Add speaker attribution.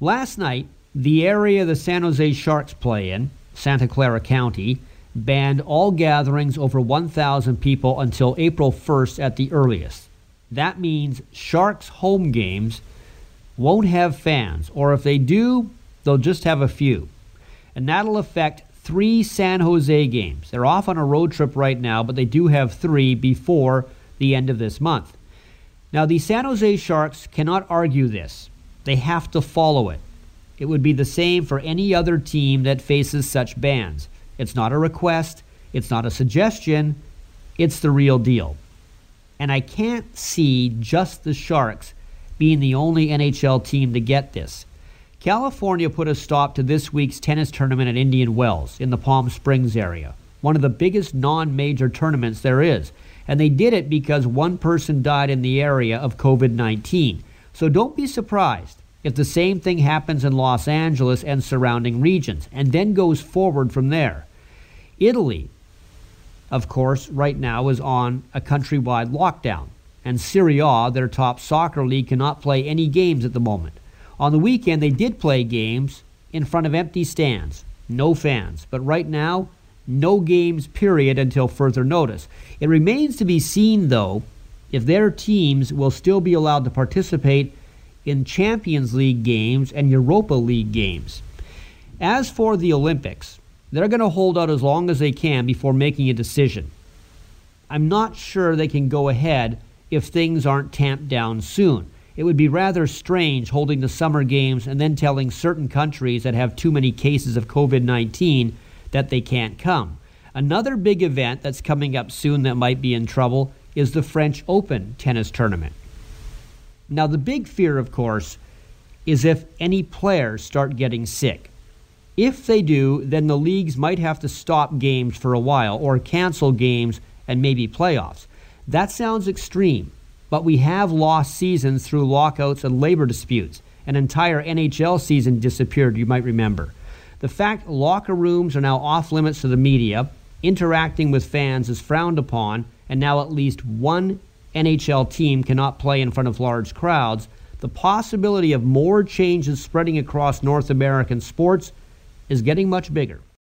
Speaker 1: Last night, the area the San Jose Sharks play in, Santa Clara County, banned all gatherings over 1,000 people until April 1st at the earliest. That means Sharks home games won't have fans, or if they do, they'll just have a few. And that'll affect three San Jose games. They're off on a road trip right now, but they do have three before the end of this month. Now, the San Jose Sharks cannot argue this, they have to follow it. It would be the same for any other team that faces such bans. It's not a request, it's not a suggestion, it's the real deal. And I can't see just the Sharks being the only NHL team to get this. California put a stop to this week's tennis tournament at Indian Wells in the Palm Springs area, one of the biggest non major tournaments there is. And they did it because one person died in the area of COVID 19. So don't be surprised if the same thing happens in Los Angeles and surrounding regions, and then goes forward from there. Italy, of course, right now is on a countrywide lockdown, and Serie A, their top soccer league, cannot play any games at the moment. On the weekend, they did play games in front of empty stands, no fans, but right now, no games, period, until further notice. It remains to be seen, though, if their teams will still be allowed to participate in Champions League games and Europa League games. As for the Olympics, they're going to hold out as long as they can before making a decision. I'm not sure they can go ahead if things aren't tamped down soon. It would be rather strange holding the summer games and then telling certain countries that have too many cases of COVID 19 that they can't come. Another big event that's coming up soon that might be in trouble is the French Open tennis tournament. Now, the big fear, of course, is if any players start getting sick. If they do, then the leagues might have to stop games for a while or cancel games and maybe playoffs. That sounds extreme, but we have lost seasons through lockouts and labor disputes. An entire NHL season disappeared, you might remember. The fact locker rooms are now off limits to the media, interacting with fans is frowned upon, and now at least one NHL team cannot play in front of large crowds, the possibility of more changes spreading across North American sports is getting much bigger.